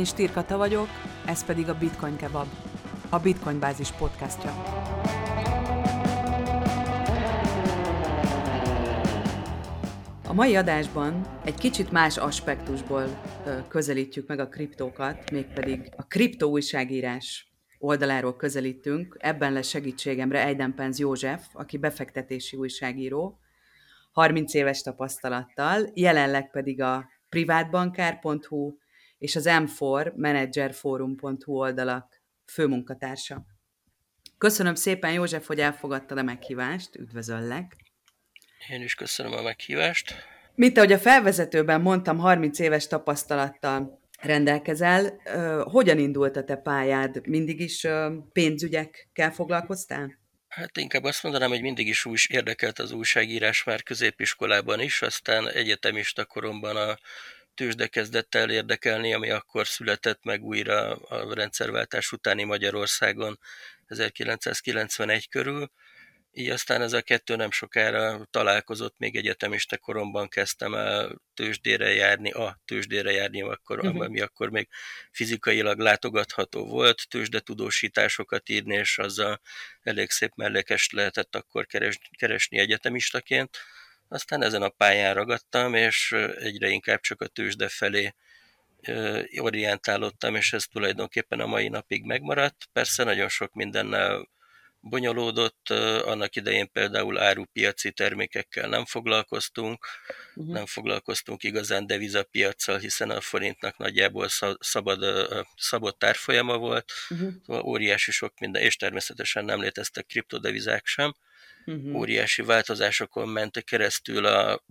Én Stirkata vagyok, ez pedig a Bitcoin Kebab, a Bitcoin Bázis podcastja. A mai adásban egy kicsit más aspektusból közelítjük meg a kriptókat, mégpedig a kriptó újságírás oldaláról közelítünk. Ebben lesz segítségemre Eidenpenz József, aki befektetési újságíró, 30 éves tapasztalattal, jelenleg pedig a privátbankár.hu és az M4 managerforum.hu oldalak főmunkatársa. Köszönöm szépen, József, hogy elfogadtad a meghívást, üdvözöllek. Én is köszönöm a meghívást. Mint ahogy a felvezetőben mondtam, 30 éves tapasztalattal rendelkezel. Hogyan indult a te pályád? Mindig is pénzügyekkel foglalkoztál? Hát inkább azt mondanám, hogy mindig is úgy érdekelt az újságírás már középiskolában is, aztán egyetemista koromban a tőzsde kezdett el érdekelni, ami akkor született meg újra a rendszerváltás utáni Magyarországon 1991 körül, így aztán ez a kettő nem sokára találkozott, még egyetemista koromban kezdtem el tőzsdére járni, a tőzsdére járni, akkor, uh-huh. ami akkor még fizikailag látogatható volt, tőzsdetudósításokat írni, és azzal elég szép mellékes lehetett akkor keres, keresni egyetemistaként. Aztán ezen a pályán ragadtam, és egyre inkább csak a tőzsde felé orientálódtam, és ez tulajdonképpen a mai napig megmaradt. Persze nagyon sok mindennel bonyolódott, annak idején például árupiaci termékekkel nem foglalkoztunk, uh-huh. nem foglalkoztunk igazán devizapiacsal, hiszen a forintnak nagyjából szabad, szabott tárfolyama volt, uh-huh. óriási sok minden, és természetesen nem léteztek kriptodevizák sem. Uh-huh. Óriási változásokon ment keresztül a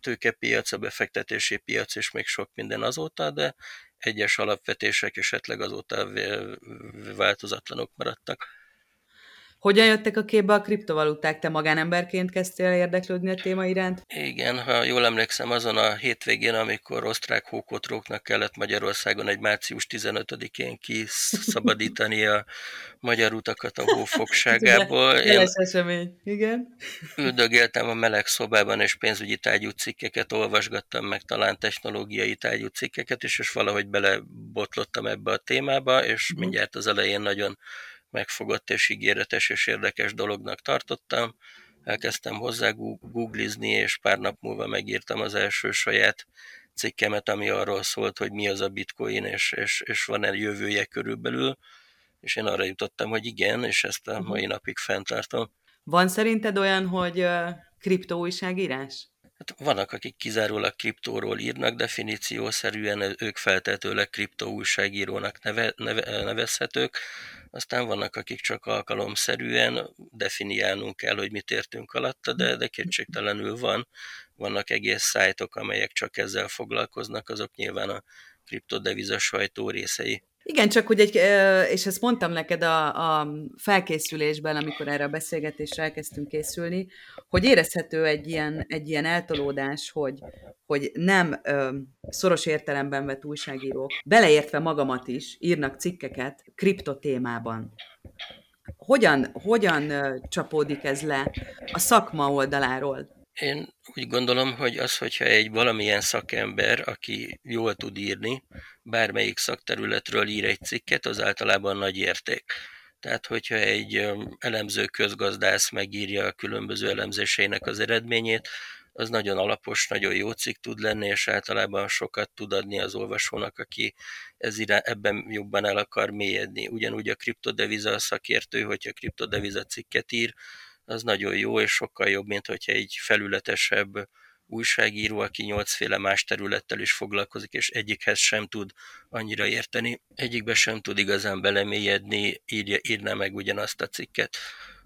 tőkepiac, a befektetési piac, és még sok minden azóta, de egyes alapvetések esetleg azóta változatlanok maradtak. Hogyan jöttek a képbe a kriptovaluták? Te magánemberként kezdtél érdeklődni a téma iránt? Igen, ha jól emlékszem, azon a hétvégén, amikor osztrák hókotróknak kellett Magyarországon egy március 15-én kiszabadítani a magyar utakat a hófogságából. Én esemény, igen. Üldögéltem a meleg szobában, és pénzügyi tárgyú cikkeket olvasgattam, meg talán technológiai tárgyú cikkeket is, és valahogy belebotlottam ebbe a témába, és uh-huh. mindjárt az elején nagyon megfogott és ígéretes és érdekes dolognak tartottam. Elkezdtem hozzá googlizni, és pár nap múlva megírtam az első saját cikkemet, ami arról szólt, hogy mi az a bitcoin, és, és, és van-e jövője körülbelül, és én arra jutottam, hogy igen, és ezt a mhm. mai napig fenntartom. Van szerinted olyan, hogy kriptóújságírás? Hát vannak, akik kizárólag kriptóról írnak, definíciószerűen ők feltetőleg kriptóújságírónak neve, neve, nevezhetők, aztán vannak, akik csak alkalomszerűen definiálnunk kell, hogy mit értünk alatta, de, de kétségtelenül van. Vannak egész szájtok, amelyek csak ezzel foglalkoznak, azok nyilván a kriptodeviza sajtó részei. Igen, csak hogy egy, és ezt mondtam neked a, a felkészülésben, amikor erre a beszélgetésre elkezdtünk készülni, hogy érezhető egy ilyen, egy ilyen eltolódás, hogy, hogy nem ö, szoros értelemben vett újságírók, beleértve magamat is, írnak cikkeket kriptotémában. Hogyan, hogyan csapódik ez le a szakma oldaláról? Én úgy gondolom, hogy az, hogyha egy valamilyen szakember, aki jól tud írni, bármelyik szakterületről ír egy cikket, az általában nagy érték. Tehát, hogyha egy elemző közgazdász megírja a különböző elemzéseinek az eredményét, az nagyon alapos, nagyon jó cikk tud lenni, és általában sokat tud adni az olvasónak, aki ez irá, ebben jobban el akar mélyedni. Ugyanúgy a kriptodeviza szakértő, hogyha kriptodeviza cikket ír, az nagyon jó, és sokkal jobb, mint hogyha egy felületesebb újságíró, aki nyolcféle más területtel is foglalkozik, és egyikhez sem tud annyira érteni, egyikbe sem tud igazán belemélyedni, írja, írná meg ugyanazt a cikket.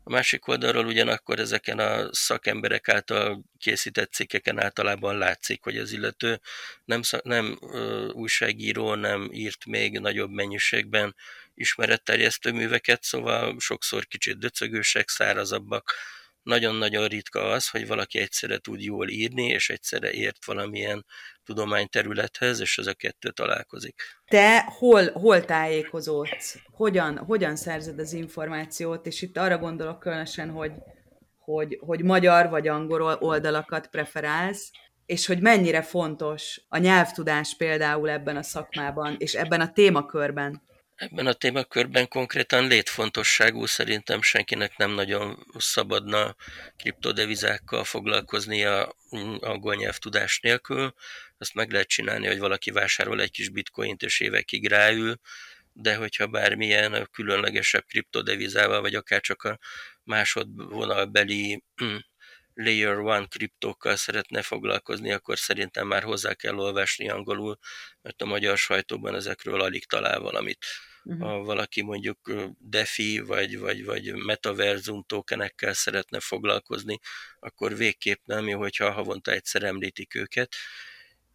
A másik oldalról ugyanakkor ezeken a szakemberek által készített cikkeken általában látszik, hogy az illető nem, nem ö, újságíró, nem írt még nagyobb mennyiségben ismeretterjesztő műveket, szóval sokszor kicsit döcögősek, szárazabbak. Nagyon-nagyon ritka az, hogy valaki egyszerre tud jól írni, és egyszerre ért valamilyen tudományterülethez, és ez a kettő találkozik. Te hol, hol tájékozódsz? Hogyan, hogyan szerzed az információt? És itt arra gondolok különösen, hogy, hogy, hogy magyar vagy angol oldalakat preferálsz, és hogy mennyire fontos a nyelvtudás például ebben a szakmában, és ebben a témakörben. Ebben a témakörben konkrétan létfontosságú, szerintem senkinek nem nagyon szabadna kriptodevizákkal a angol nyelvtudás nélkül. Azt meg lehet csinálni, hogy valaki vásárol egy kis bitcoint és évekig ráül, de hogyha bármilyen különlegesebb kriptodevizával, vagy akár csak a másodvonalbeli hm, Layer One kriptókkal szeretne foglalkozni, akkor szerintem már hozzá kell olvasni angolul, mert a magyar sajtóban ezekről alig talál valamit. Uh-huh. Ha valaki mondjuk DeFi vagy, vagy, vagy metaverzum tokenekkel szeretne foglalkozni, akkor végképp nem jó, hogyha havonta egyszer említik őket.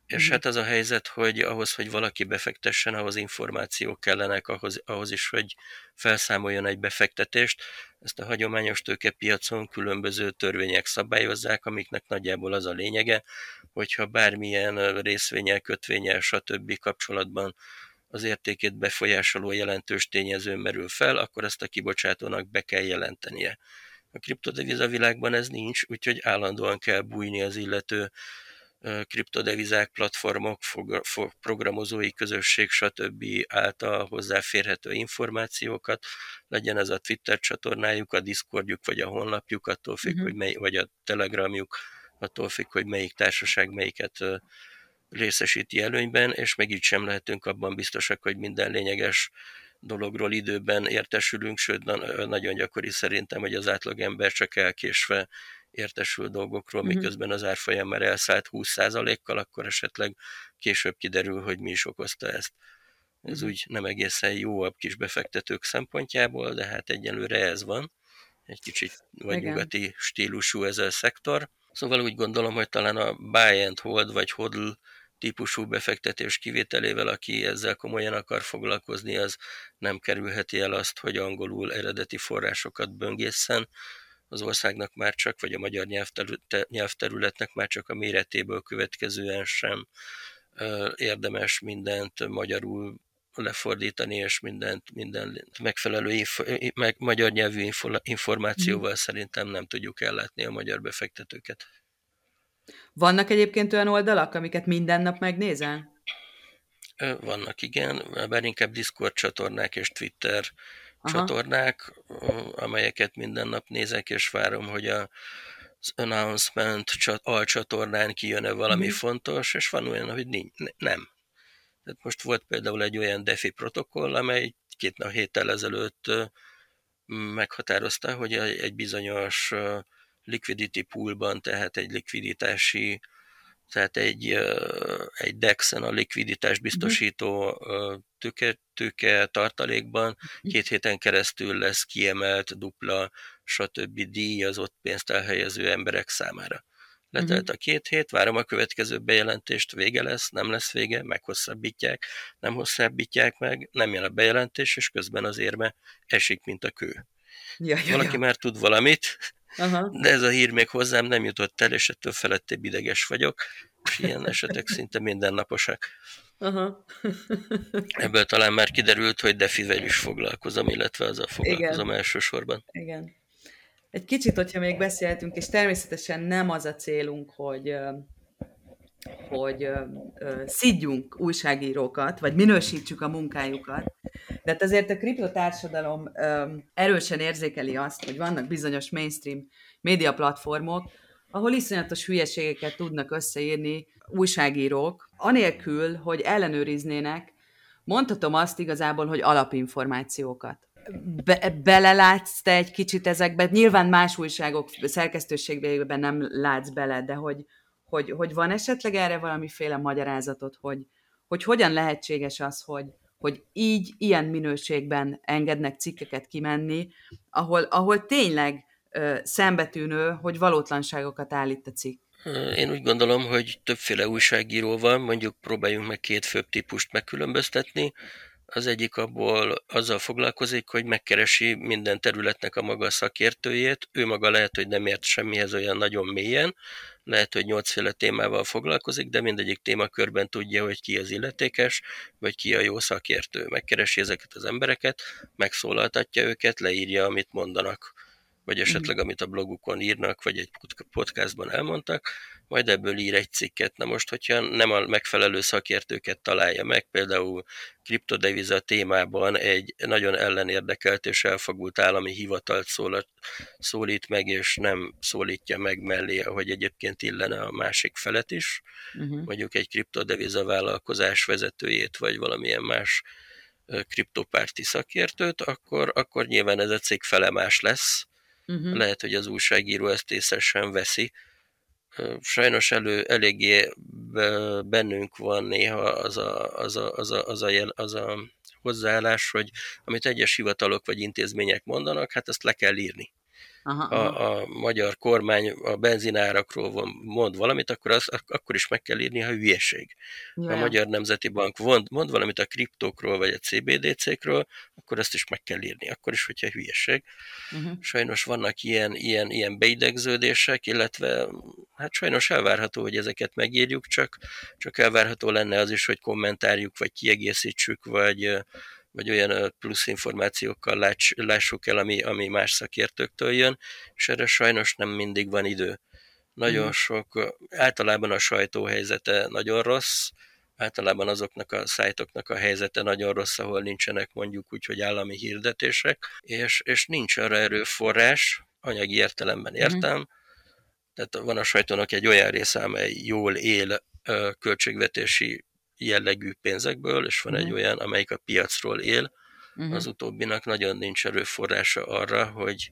És uh-huh. hát az a helyzet, hogy ahhoz, hogy valaki befektessen, ahhoz információk kellenek, ahhoz, ahhoz is, hogy felszámoljon egy befektetést. Ezt a hagyományos tőkepiacon különböző törvények szabályozzák, amiknek nagyjából az a lényege, hogyha bármilyen részvényel, kötvényel, stb. kapcsolatban az értékét befolyásoló jelentős tényező merül fel, akkor ezt a kibocsátónak be kell jelentenie. A kriptodeviza világban ez nincs, úgyhogy állandóan kell bújni az illető kriptodevizák, platformok, programozói közösség, stb. által hozzáférhető információkat, legyen ez a Twitter csatornájuk, a Discordjuk, vagy a honlapjuk, attól függ, uh-huh. hogy mely, vagy a Telegramjuk, attól függ, hogy melyik társaság melyiket részesíti előnyben, és meg így sem lehetünk abban biztosak, hogy minden lényeges dologról időben értesülünk, sőt nagyon gyakori szerintem, hogy az átlagember csak elkésve értesül dolgokról, mm-hmm. miközben az árfolyam már elszállt 20%-kal, akkor esetleg később kiderül, hogy mi is okozta ezt. Ez mm-hmm. úgy nem egészen jó a kis befektetők szempontjából, de hát egyelőre ez van. Egy kicsit vagy Igen. nyugati stílusú ez a szektor. Szóval úgy gondolom, hogy talán a buy and hold vagy hodl típusú befektetés kivételével, aki ezzel komolyan akar foglalkozni, az nem kerülheti el azt, hogy angolul eredeti forrásokat böngészen, az országnak már csak, vagy a magyar nyelvterületnek már csak a méretéből következően sem érdemes mindent magyarul lefordítani, és mindent, minden megfelelő info, meg, magyar nyelvű info, információval mm. szerintem nem tudjuk ellátni a magyar befektetőket. Vannak egyébként olyan oldalak, amiket minden nap megnézel? Vannak, igen, bár inkább Discord csatornák és Twitter Aha. csatornák, amelyeket minden nap nézek, és várom, hogy a az announcement alcsatornán kijön-e valami mm. fontos, és van olyan, hogy nincs, nem. Tehát most volt például egy olyan DeFi protokoll, amely két nap héttel ezelőtt meghatározta, hogy egy bizonyos liquidity poolban, tehát egy likviditási tehát egy, egy DEX-en a likviditás biztosító tőke, tőke tartalékban két héten keresztül lesz kiemelt dupla, stb. díj az ott pénzt elhelyező emberek számára. Letelt a két hét, várom a következő bejelentést, vége lesz, nem lesz vége, meghosszabbítják, nem hosszabbítják meg, nem jön a bejelentés, és közben az érme esik, mint a kő. Ja, ja, Valaki ja. már tud valamit, Aha. de ez a hír még hozzám nem jutott el, és ettől felettébb ideges vagyok, és ilyen esetek szinte mindennaposak. Aha. Ebből talán már kiderült, hogy defivel is foglalkozom, illetve azzal foglalkozom Igen. elsősorban. Igen. Egy kicsit, hogyha még beszéltünk, és természetesen nem az a célunk, hogy hogy szidjunk újságírókat, vagy minősítsük a munkájukat, de hát azért a kriptotársadalom ö, erősen érzékeli azt, hogy vannak bizonyos mainstream média platformok, ahol iszonyatos hülyeségeket tudnak összeírni újságírók, anélkül, hogy ellenőriznének, mondhatom azt igazából, hogy alapinformációkat. Be, belelátsz te egy kicsit ezekbe? Nyilván más újságok szerkesztőségében nem látsz bele, de hogy, hogy, hogy van esetleg erre valamiféle magyarázatot, hogy, hogy hogyan lehetséges az, hogy, hogy így, ilyen minőségben engednek cikkeket kimenni, ahol, ahol tényleg ö, szembetűnő, hogy valótlanságokat állít a cikk. Én úgy gondolom, hogy többféle újságíró van, mondjuk próbáljunk meg két főbb típust megkülönböztetni. Az egyik abból azzal foglalkozik, hogy megkeresi minden területnek a maga szakértőjét. Ő maga lehet, hogy nem ért semmihez olyan nagyon mélyen, lehet, hogy nyolcféle témával foglalkozik, de mindegyik témakörben tudja, hogy ki az illetékes, vagy ki a jó szakértő. Megkeresi ezeket az embereket, megszólaltatja őket, leírja, amit mondanak vagy esetleg amit a blogukon írnak, vagy egy podcastban elmondtak, majd ebből ír egy cikket. Na most, hogyha nem a megfelelő szakértőket találja meg, például kriptodeviza témában egy nagyon ellenérdekelt és elfogult állami hivatalt szól, szólít meg, és nem szólítja meg mellé, ahogy egyébként illene a másik felet is, uh-huh. mondjuk egy kriptodeviza vállalkozás vezetőjét, vagy valamilyen más kriptopárti szakértőt, akkor, akkor nyilván ez a cég fele más lesz. Uh-huh. Lehet, hogy az újságíró ezt észre sem veszi. Sajnos elő, eléggé bennünk van néha az a, az a, az a, az a, jel, az a hozzáállás, hogy amit egyes hivatalok vagy intézmények mondanak, hát ezt le kell írni aha, a, a magyar kormány a benzinárakról van, mond valamit, akkor, az, akkor is meg kell írni, ha hülyeség. Ha a Magyar Nemzeti Bank mond, mond valamit a kriptókról vagy a CBDC-kről, akkor azt is meg kell írni, akkor is, hogyha hülyeség. Uh-huh. Sajnos vannak ilyen, ilyen, ilyen beidegződések, illetve hát sajnos elvárható, hogy ezeket megírjuk, csak, csak elvárható lenne az is, hogy kommentárjuk, vagy kiegészítsük, vagy vagy olyan plusz információkkal lássuk el, ami, ami más szakértőktől jön, és erre sajnos nem mindig van idő. Nagyon mm. sok, általában a sajtó helyzete nagyon rossz, általában azoknak a szájtoknak a helyzete nagyon rossz, ahol nincsenek mondjuk úgy, hogy állami hirdetések, és, és nincs arra erőforrás, anyagi értelemben mhm. értem, mm. tehát van a sajtónak egy olyan része, amely jól él költségvetési jellegű pénzekből, és van uh-huh. egy mhm. olyan, amelyik a piacról él. Uh-huh. Az utóbbinak nagyon nincs erőforrása arra, hogy,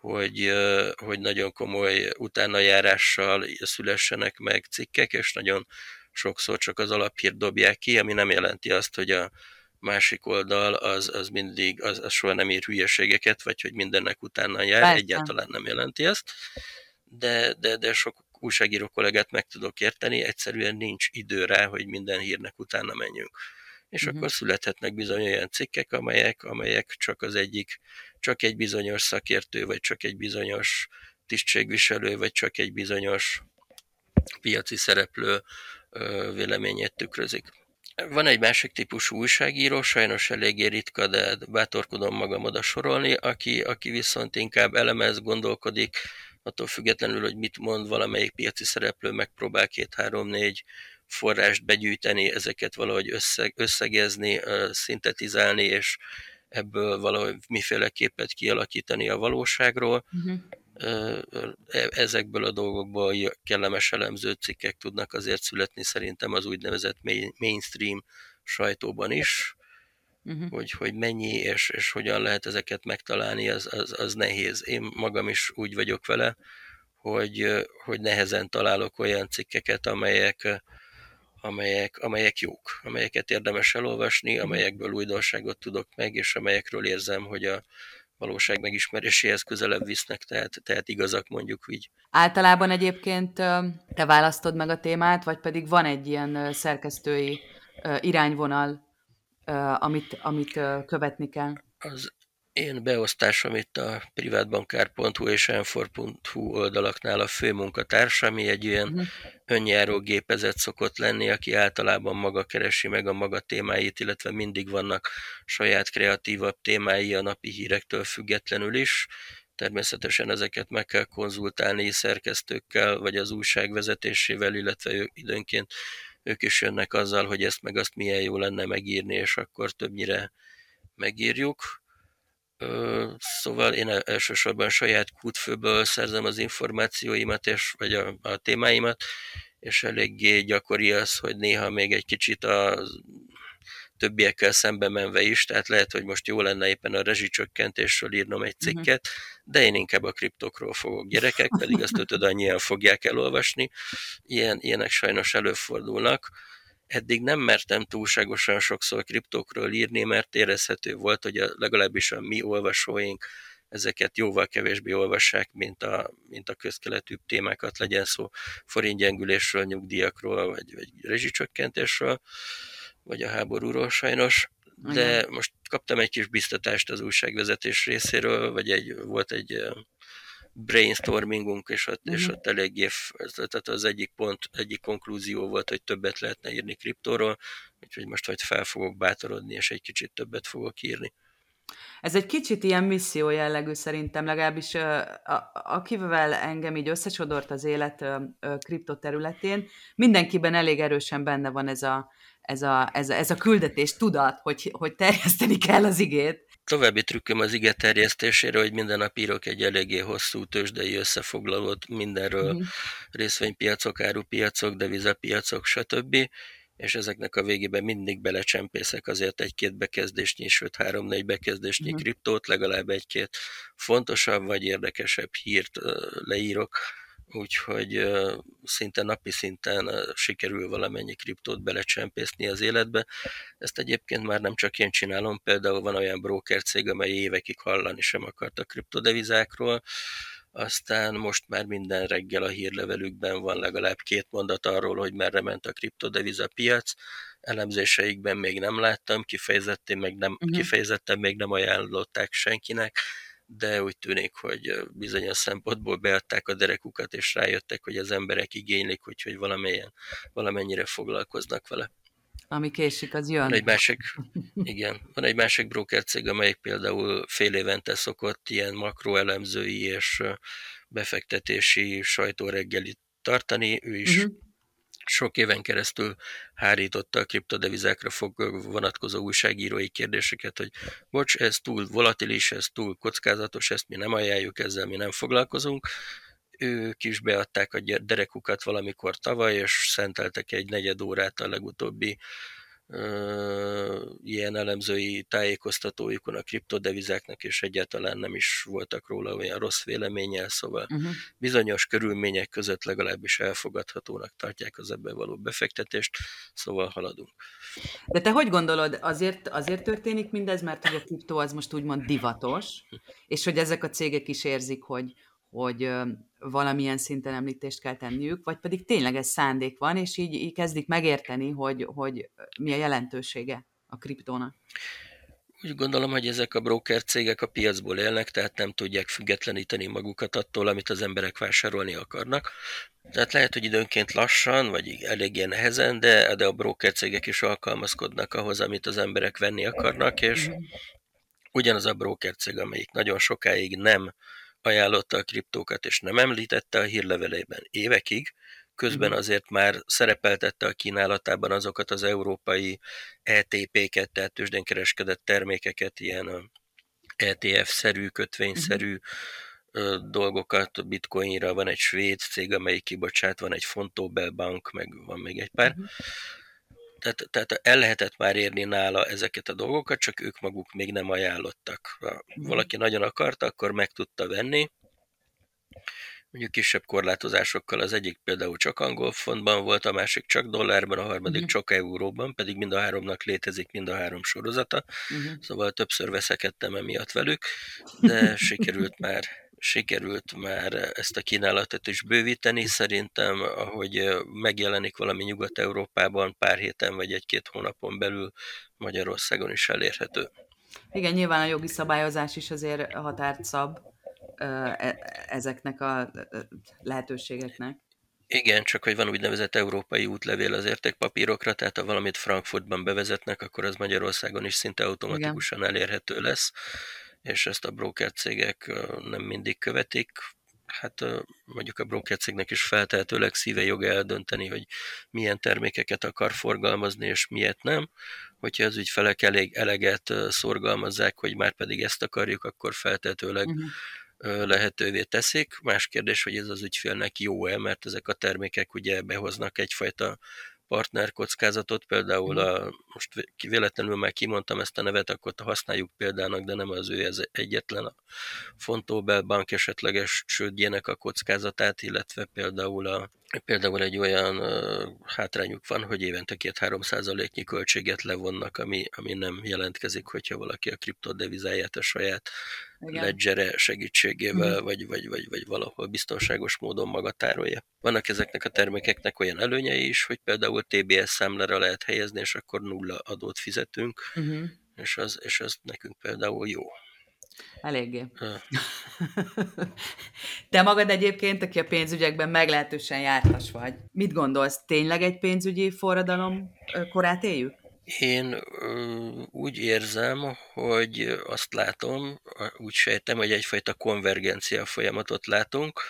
hogy, hogy nagyon komoly utánajárással szülessenek meg cikkek, és nagyon sokszor csak az alaphírt dobják ki, ami nem jelenti azt, hogy a másik oldal az, az mindig, az, az soha nem ír hülyeségeket, vagy hogy mindennek utána jár, Persze. egyáltalán nem jelenti ezt, de, de, de sok újságíró kollégát meg tudok érteni, egyszerűen nincs idő rá, hogy minden hírnek utána menjünk. És uh-huh. akkor születhetnek bizony olyan cikkek, amelyek, amelyek csak az egyik, csak egy bizonyos szakértő, vagy csak egy bizonyos tisztségviselő, vagy csak egy bizonyos piaci szereplő véleményét tükrözik. Van egy másik típusú újságíró, sajnos eléggé ritka, de bátorkodom magam oda sorolni, aki, aki viszont inkább elemez, gondolkodik, attól függetlenül, hogy mit mond valamelyik piaci szereplő, megpróbál két-három-négy forrást begyűjteni, ezeket valahogy összeg, összegezni, szintetizálni, és ebből valahogy miféle képet kialakítani a valóságról. Uh-huh. Ezekből a dolgokból kellemes elemző cikkek tudnak azért születni szerintem az úgynevezett mainstream sajtóban is, uh-huh. hogy, hogy mennyi és, és hogyan lehet ezeket megtalálni, az, az, az nehéz. Én magam is úgy vagyok vele, hogy, hogy nehezen találok olyan cikkeket, amelyek, amelyek, amelyek jók, amelyeket érdemes elolvasni, mhm. amelyekből újdonságot tudok meg, és amelyekről érzem, hogy a valóság megismeréséhez közelebb visznek, tehát, tehát igazak mondjuk így. Általában egyébként te választod meg a témát, vagy pedig van egy ilyen szerkesztői irányvonal, amit, amit követni kell? Az én beosztásom itt a privátbankár.hu és enfor.hu oldalaknál a főmunkatársa, ami egy olyan uh-huh. önjáró gépezet szokott lenni, aki általában maga keresi meg a maga témáit, illetve mindig vannak saját kreatívabb témái a napi hírektől függetlenül is. Természetesen ezeket meg kell konzultálni szerkesztőkkel, vagy az újság vezetésével, illetve időnként ők is jönnek azzal, hogy ezt meg azt milyen jó lenne megírni, és akkor többnyire megírjuk. Szóval én elsősorban saját kútfőből szerzem az információimat, és, vagy a, a témáimat, és eléggé gyakori az, hogy néha még egy kicsit a többiekkel szembe menve is, tehát lehet, hogy most jó lenne éppen a rezsicsökkentésről írnom egy mhm. cikket, de én inkább a kriptokról fogok gyerekek, pedig azt tudod, annyian fogják elolvasni. Ilyen, ilyenek sajnos előfordulnak. Eddig nem mertem túlságosan sokszor kriptokról írni, mert érezhető volt, hogy a, legalábbis a mi olvasóink ezeket jóval kevésbé olvassák, mint a, mint a közkeletű témákat, legyen szó forintgyengülésről, nyugdíjakról, vagy, vagy rezsicsökkentésről vagy a háborúról sajnos, de Igen. most kaptam egy kis biztatást az újságvezetés részéről, vagy egy, volt egy brainstormingunk, és ott, uh-huh. és mhm. ott eléggé, tehát az egyik pont, egyik konklúzió volt, hogy többet lehetne írni kriptóról, úgyhogy most hogy fel fogok bátorodni, és egy kicsit többet fogok írni. Ez egy kicsit ilyen misszió jellegű szerintem, legalábbis a, akivel engem így összesodort az élet kripto területén, mindenkiben elég erősen benne van ez a, ez a, ez a, ez a küldetés, tudat, hogy, hogy terjeszteni kell az igét. További trükköm az ige terjesztésére, hogy minden nap írok egy eléggé hosszú tőzsdei összefoglalót mindenről, uh-huh. részvénypiacok, árupiacok, devizapiacok, stb és ezeknek a végében mindig belecsempészek azért egy-két bekezdésnyi, sőt három-négy bekezdésnyi uh-huh. kriptót, legalább egy-két fontosabb vagy érdekesebb hírt leírok, úgyhogy szinte napi szinten sikerül valamennyi kriptót belecsempészni az életbe. Ezt egyébként már nem csak én csinálom, például van olyan broker cég, amely évekig hallani sem akart a kriptodevizákról, aztán most már minden reggel a hírlevelükben van legalább két mondat arról, hogy merre ment a kriptodeviza piac, elemzéseikben még nem láttam, kifejezetten, meg nem, uh-huh. kifejezetten még nem ajánlották senkinek, de úgy tűnik, hogy bizonyos szempontból beadták a derekukat, és rájöttek, hogy az emberek igénylik, úgyhogy valamelyen, valamennyire foglalkoznak vele. Ami késik, az jön. Van egy másik, igen, van egy másik broker cég, amelyik például fél évente szokott ilyen makroelemzői és befektetési sajtóreggelit tartani, ő is uh-huh. Sok éven keresztül hárította a kriptodevizákra fog vonatkozó újságírói kérdéseket, hogy bocs, ez túl volatilis, ez túl kockázatos, ezt mi nem ajánljuk, ezzel mi nem foglalkozunk, ők is beadták a derekukat valamikor tavaly, és szenteltek egy negyed órát a legutóbbi ö, ilyen elemzői tájékoztatójukon a kriptodevizáknak, és egyáltalán nem is voltak róla olyan rossz véleménnyel, szóval uh-huh. bizonyos körülmények között legalábbis elfogadhatónak tartják az ebben való befektetést, szóval haladunk. De te hogy gondolod, azért, azért történik mindez, mert hogy a kriptó az most úgymond divatos, és hogy ezek a cégek is érzik, hogy, hogy valamilyen szinten említést kell tenniük, vagy pedig tényleg ez szándék van, és így, így kezdik megérteni, hogy, hogy mi a jelentősége a kriptónak. Úgy gondolom, hogy ezek a broker cégek a piacból élnek, tehát nem tudják függetleníteni magukat attól, amit az emberek vásárolni akarnak. Tehát lehet, hogy időnként lassan, vagy eléggé nehezen, de, de a broker cégek is alkalmazkodnak ahhoz, amit az emberek venni akarnak, és ugyanaz a broker cég, amelyik nagyon sokáig nem ajánlotta a kriptókat, és nem említette a hírlevelében évekig, közben mhm. azért már szerepeltette a kínálatában azokat az európai ETP-ket, tehát tőzsdén kereskedett termékeket, ilyen ETF-szerű, kötvényszerű uh-huh. dolgokat, bitcoinra van egy svéd cég, amelyik kibocsát, van egy Fontobel Bank, meg van még egy pár. Uh-huh tehát, tehát el lehetett már érni nála ezeket a dolgokat, csak ők maguk még nem ajánlottak. Ha mhm. valaki nagyon akarta, akkor meg tudta venni, mondjuk kisebb korlátozásokkal az egyik például csak angol fontban volt, a másik csak dollárban, a harmadik uh-huh. csak euróban, pedig mind a háromnak létezik mind a három sorozata, uh-huh. szóval többször veszekedtem emiatt velük, de sikerült már sikerült már ezt a kínálatot is bővíteni. Szerintem, ahogy megjelenik valami Nyugat-Európában, pár héten vagy egy-két hónapon belül Magyarországon is elérhető. Igen, nyilván a jogi szabályozás is azért határt szab e, ezeknek a lehetőségeknek. Igen, csak hogy van úgynevezett európai útlevél az értékpapírokra, tehát ha valamit Frankfurtban bevezetnek, akkor az Magyarországon is szinte automatikusan Igen. elérhető lesz és ezt a broker cégek nem mindig követik. Hát mondjuk a broker cégnek is feltehetőleg szíve joga eldönteni, hogy milyen termékeket akar forgalmazni, és miért nem. Hogyha az ügyfelek elég eleget szorgalmazzák, hogy már pedig ezt akarjuk, akkor feltehetőleg uh-huh. lehetővé teszik. Más kérdés, hogy ez az ügyfélnek jó-e, mert ezek a termékek ugye behoznak egyfajta partnerkockázatot, például mhm. a, most véletlenül már kimondtam ezt a nevet, akkor használjuk példának, de nem az ő ez egyetlen a Fontobel bank esetleges csődjének a kockázatát, illetve például, a, például egy olyan hátrányuk van, hogy évente 2-3 százaléknyi költséget levonnak, ami, ami nem jelentkezik, hogyha valaki a kriptodevizáját a saját igen. ledgere segítségével, mm. vagy, vagy, vagy, vagy valahol biztonságos módon maga tárolja. Vannak ezeknek a termékeknek olyan előnyei is, hogy például TBS számlára lehet helyezni, és akkor nulla adót fizetünk, mm-hmm. és, az, és az nekünk például jó. Eléggé. Te magad egyébként, aki a pénzügyekben meglehetősen jártas vagy, mit gondolsz, tényleg egy pénzügyi forradalom korát éljük? Én úgy érzem, hogy azt látom, úgy sejtem, hogy egyfajta konvergencia folyamatot látunk.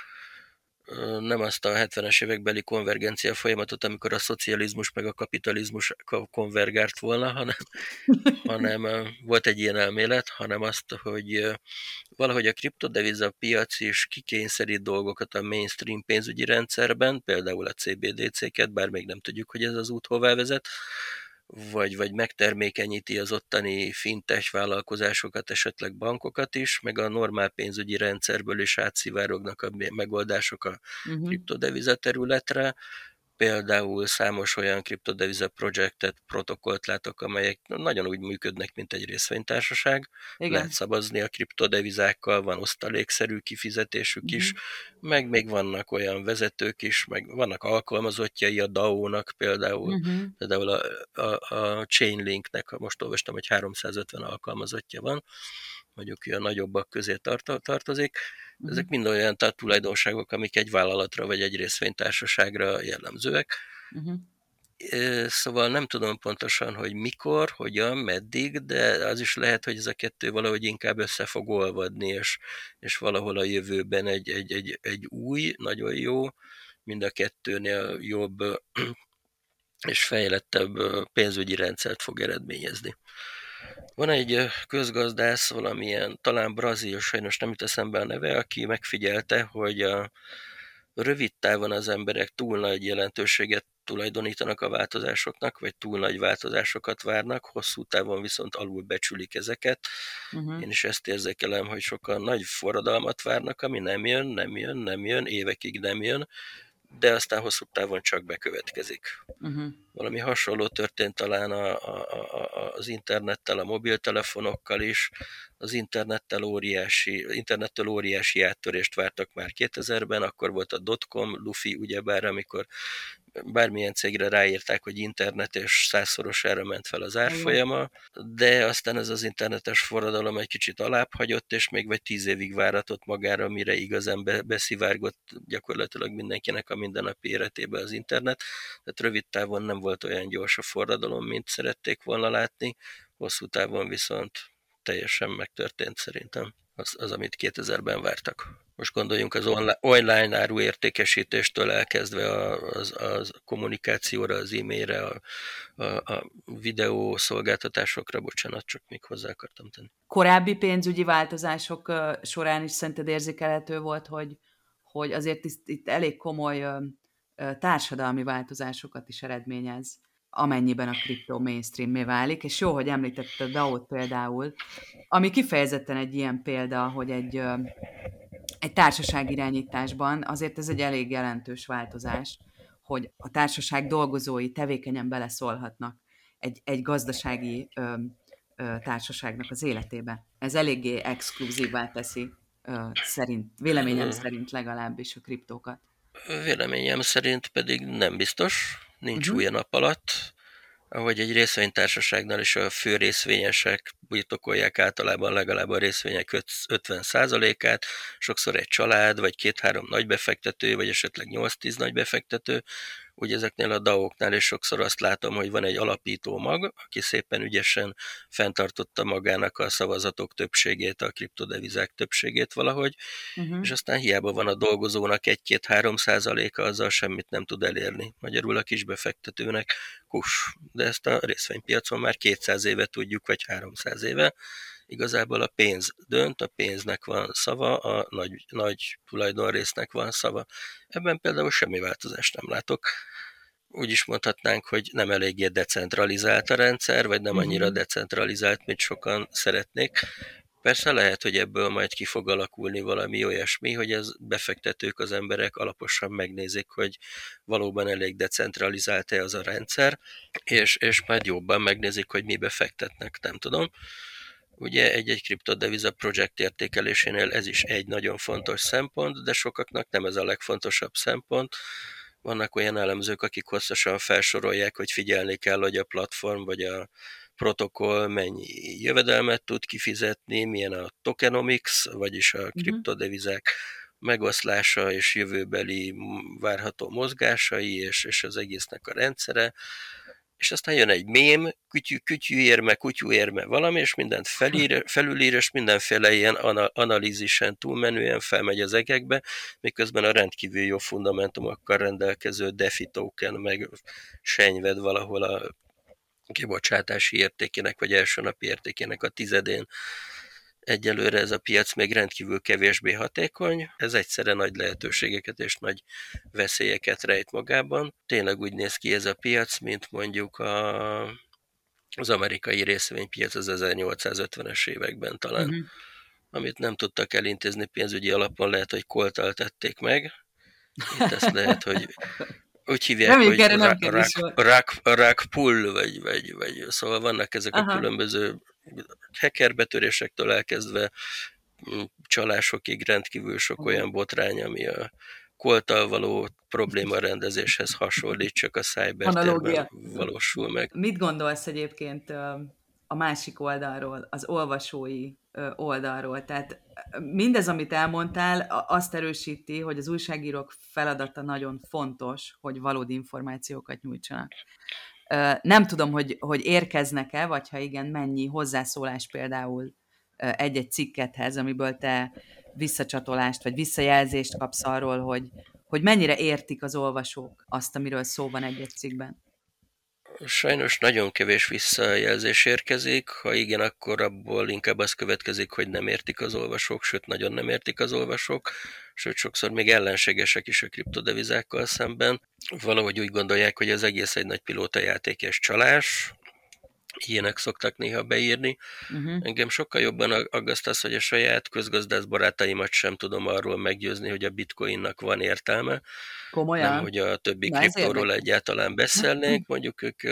Nem azt a 70-es évekbeli konvergencia folyamatot, amikor a szocializmus meg a kapitalizmus konvergált volna, hanem, hanem volt egy ilyen elmélet, hanem azt, hogy valahogy a kriptodeviza piac is kikényszerít dolgokat a mainstream pénzügyi rendszerben, például a CBDC-ket, bár még nem tudjuk, hogy ez az út hová vezet, vagy, vagy megtermékenyíti az ottani fintech vállalkozásokat, esetleg bankokat is, meg a normál pénzügyi rendszerből is átszivárognak a megoldások a uh-huh. kriptodeviza területre, például számos olyan kriptodeviza projektet, protokollt látok, amelyek nagyon úgy működnek, mint egy részvénytársaság. Igen. Lehet szavazni a kriptodevizákkal, van osztalékszerű kifizetésük uh-huh. is, mhm. meg még vannak olyan vezetők is, meg vannak alkalmazottjai a DAO-nak például, uh-huh. például a, a, a Chainlinknek, most olvastam, hogy 350 alkalmazottja van, mondjuk a nagyobbak közé tart, tartozik, Uh-huh. Ezek mind olyan tehát tulajdonságok, amik egy vállalatra vagy egy részvénytársaságra jellemzőek. Uh-huh. Szóval nem tudom pontosan, hogy mikor, hogyan, meddig, de az is lehet, hogy ez a kettő valahogy inkább össze fog olvadni, és, és valahol a jövőben egy, egy, egy, egy új, nagyon jó, mind a kettőnél jobb és fejlettebb pénzügyi rendszert fog eredményezni. Van egy közgazdász, valamilyen, talán brazil, sajnos nem jut eszembe a neve, aki megfigyelte, hogy a rövid távon az emberek túl nagy jelentőséget tulajdonítanak a változásoknak, vagy túl nagy változásokat várnak, hosszú távon viszont alul becsülik ezeket. Uh-huh. Én is ezt érzékelem, hogy sokan nagy forradalmat várnak, ami nem jön, nem jön, nem jön, évekig nem jön, de aztán hosszú távon csak bekövetkezik. Uh-huh. Valami hasonló történt talán a, a, a, az internettel, a mobiltelefonokkal is. Az internettel óriási, internettől óriási áttörést vártak már 2000-ben, akkor volt a dotcom, lufi, ugyebár, amikor bármilyen cégre ráírták, hogy internet, és százszorosára ment fel az árfolyama, de aztán ez az internetes forradalom egy kicsit alább hagyott, és még vagy tíz évig váratott magára, mire igazán be, beszivárgott gyakorlatilag mindenkinek a mindennapi életébe az internet. Tehát rövid távon nem volt olyan gyors a forradalom, mint szerették volna látni, hosszú távon viszont teljesen megtörtént szerintem az, az amit 2000-ben vártak. Most gondoljunk az online, online áru értékesítéstől elkezdve az, az kommunikációra, az e-mailre, a, a, a videó szolgáltatásokra, bocsánat, csak még hozzá akartam tenni. Korábbi pénzügyi változások során is szerinted érzékelhető volt, hogy, hogy azért itt, itt elég komoly társadalmi változásokat is eredményez amennyiben a kriptó mainstream válik, és jó, hogy említette a DAO-t például, ami kifejezetten egy ilyen példa, hogy egy, egy társaság irányításban azért ez egy elég jelentős változás, hogy a társaság dolgozói tevékenyen beleszólhatnak egy, egy gazdasági ö, ö, társaságnak az életébe. Ez eléggé exkluzívá teszi, ö, szerint, véleményem szerint legalábbis a kriptókat. Véleményem szerint pedig nem biztos, nincs uh-huh. új nap alatt, ahogy egy részvénytársaságnál is a fő részvényesek birtokolják általában legalább a részvények 50%-át, sokszor egy család, vagy két-három nagy befektető, vagy esetleg 8-10 nagy befektető, úgy ezeknél a DAO-knál is sokszor azt látom, hogy van egy alapító mag, aki szépen ügyesen fenntartotta magának a szavazatok többségét, a kriptodevizák többségét valahogy, uh-huh. és aztán hiába van a dolgozónak 1-2-3 százaléka, azzal semmit nem tud elérni. Magyarul a kisbefektetőnek kus. De ezt a részvénypiacon már 200 éve tudjuk, vagy 300 éve, igazából a pénz dönt, a pénznek van szava, a nagy, nagy tulajdonrésznek van szava. Ebben például semmi változást nem látok. Úgy is mondhatnánk, hogy nem eléggé decentralizált a rendszer, vagy nem annyira mhm. decentralizált, mint sokan szeretnék. Persze lehet, hogy ebből majd ki fog alakulni valami olyasmi, hogy ez befektetők, az emberek alaposan megnézik, hogy valóban elég decentralizált-e az a rendszer, és, és majd jobban megnézik, hogy mi befektetnek, nem tudom. Ugye egy-egy kriptodeviza projekt értékelésénél ez is egy nagyon fontos szempont, de sokaknak nem ez a legfontosabb szempont. Vannak olyan elemzők, akik hosszasan felsorolják, hogy figyelni kell, hogy a platform vagy a protokoll mennyi jövedelmet tud kifizetni, milyen a tokenomics, vagyis a mhm. kriptodevizák megoszlása és jövőbeli várható mozgásai, és, és az egésznek a rendszere és aztán jön egy mém, kütyű, kütyű érme, kutyú érme valami, és mindent felír, felülír, és mindenféle ilyen analízisen túlmenően felmegy az egekbe, miközben a rendkívül jó fundamentumokkal rendelkező DeFi token meg senyved valahol a kibocsátási értékének, vagy első napi értékének a tizedén egyelőre ez a piac még rendkívül kevésbé hatékony, ez egyszerre nagy lehetőségeket és nagy veszélyeket rejt magában. Tényleg úgy néz ki ez a piac, mint mondjuk a, az amerikai részvénypiac az 1850-es években talán, uh-huh. amit nem tudtak elintézni pénzügyi alapon, lehet, hogy koltal tették meg. Itt ezt lehet, hogy úgy hívják, nem, hogy rak, rak, rak, rak pull, vagy, vagy, vagy, szóval vannak ezek Aha. a különböző hackerbetörésektől elkezdve csalásokig rendkívül sok olyan botrány, ami a koltal való probléma rendezéshez hasonlít, csak a cybertérben valósul meg. Mit gondolsz egyébként a másik oldalról, az olvasói oldalról? Tehát mindez, amit elmondtál, azt erősíti, hogy az újságírók feladata nagyon fontos, hogy valódi információkat nyújtsanak. Nem tudom, hogy, hogy érkeznek-e, vagy ha igen, mennyi hozzászólás például egy-egy cikkethez, amiből te visszacsatolást, vagy visszajelzést kapsz arról, hogy, hogy mennyire értik az olvasók azt, amiről szó van egy-egy cikkben. Sajnos nagyon kevés visszajelzés érkezik, ha igen, akkor abból inkább az következik, hogy nem értik az olvasók, sőt nagyon nem értik az olvasók, sőt sokszor még ellenségesek is a kriptodevizákkal szemben. Valahogy úgy gondolják, hogy az egész egy nagy pilótajáték és csalás, ilyenek szoktak néha beírni. Uh-huh. Engem sokkal jobban aggaszt az, hogy a saját közgazdász barátaimat sem tudom arról meggyőzni, hogy a bitcoinnak van értelme. Komolyan? Nem, hogy a többi kriptóról egyáltalán beszélnénk, mondjuk ők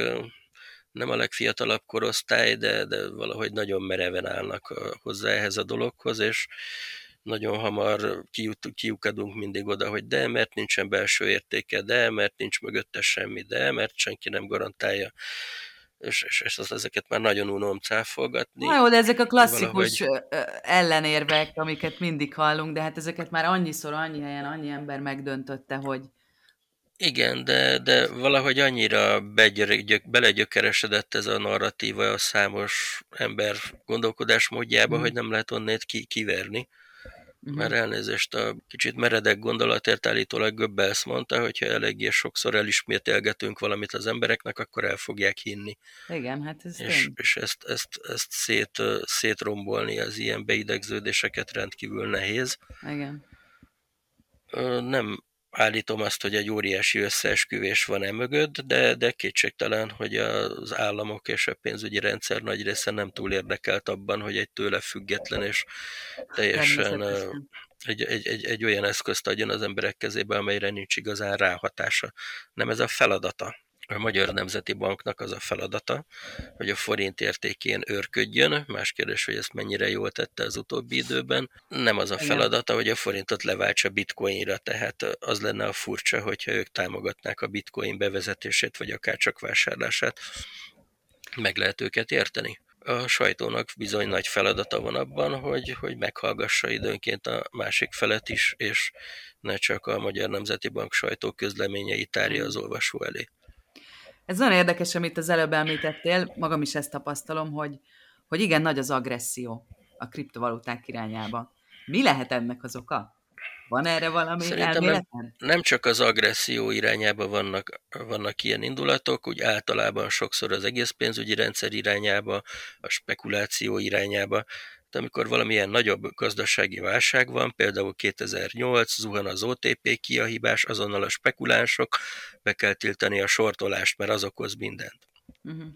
nem a legfiatalabb korosztály, de, de valahogy nagyon mereven állnak hozzá ehhez a dologhoz, és nagyon hamar kiukadunk mindig oda, hogy de, mert nincsen belső értéke, de, mert nincs mögötte semmi, de, mert senki nem garantálja és, és, és az, ezeket már nagyon unom cáfolgatni. Na jó, de ezek a klasszikus valahogy... ellenérvek, amiket mindig hallunk, de hát ezeket már annyiszor, annyi helyen, annyi ember megdöntötte, hogy... Igen, de, de valahogy annyira begyörök, belegyökeresedett ez a narratíva a számos ember gondolkodásmódjába, mm. hogy nem lehet onnét ki, kiverni. Uh-huh. Már elnézést a kicsit meredek gondolatért állítólag Göbbels mondta, hogyha eléggé sokszor elismételgetünk valamit az embereknek, akkor el fogják hinni. Igen, hát ez És, és ezt, ezt, ezt szét, szétrombolni az ilyen beidegződéseket rendkívül nehéz. Igen. Nem állítom azt, hogy egy óriási összeesküvés van e mögött, de, de kétségtelen, hogy az államok és a pénzügyi rendszer nagy része nem túl érdekelt abban, hogy egy tőle független és teljesen egy, egy, egy, egy olyan eszközt adjon az emberek kezébe, amelyre nincs igazán ráhatása. Nem ez a feladata a Magyar Nemzeti Banknak az a feladata, hogy a forint értékén őrködjön, más kérdés, hogy ezt mennyire jól tette az utóbbi időben. Nem az a feladata, hogy a forintot leváltsa bitcoinra, tehát az lenne a furcsa, hogyha ők támogatnák a bitcoin bevezetését, vagy akár csak vásárlását. Meg lehet őket érteni. A sajtónak bizony nagy feladata van abban, hogy, hogy meghallgassa időnként a másik felet is, és ne csak a Magyar Nemzeti Bank sajtó közleményeit tárja az olvasó elé. Ez nagyon érdekes, amit az előbb említettél, magam is ezt tapasztalom, hogy, hogy igen, nagy az agresszió a kriptovaluták irányába. Mi lehet ennek az oka? Van erre valami Szerintem nem, nem csak az agresszió irányába vannak, vannak ilyen indulatok, úgy általában sokszor az egész pénzügyi rendszer irányába, a spekuláció irányába, de amikor valamilyen nagyobb gazdasági válság van, például 2008, zuhan az OTP kiahibás, azonnal a spekulánsok, be kell tiltani a sortolást, mert az okoz mindent. Uh-huh.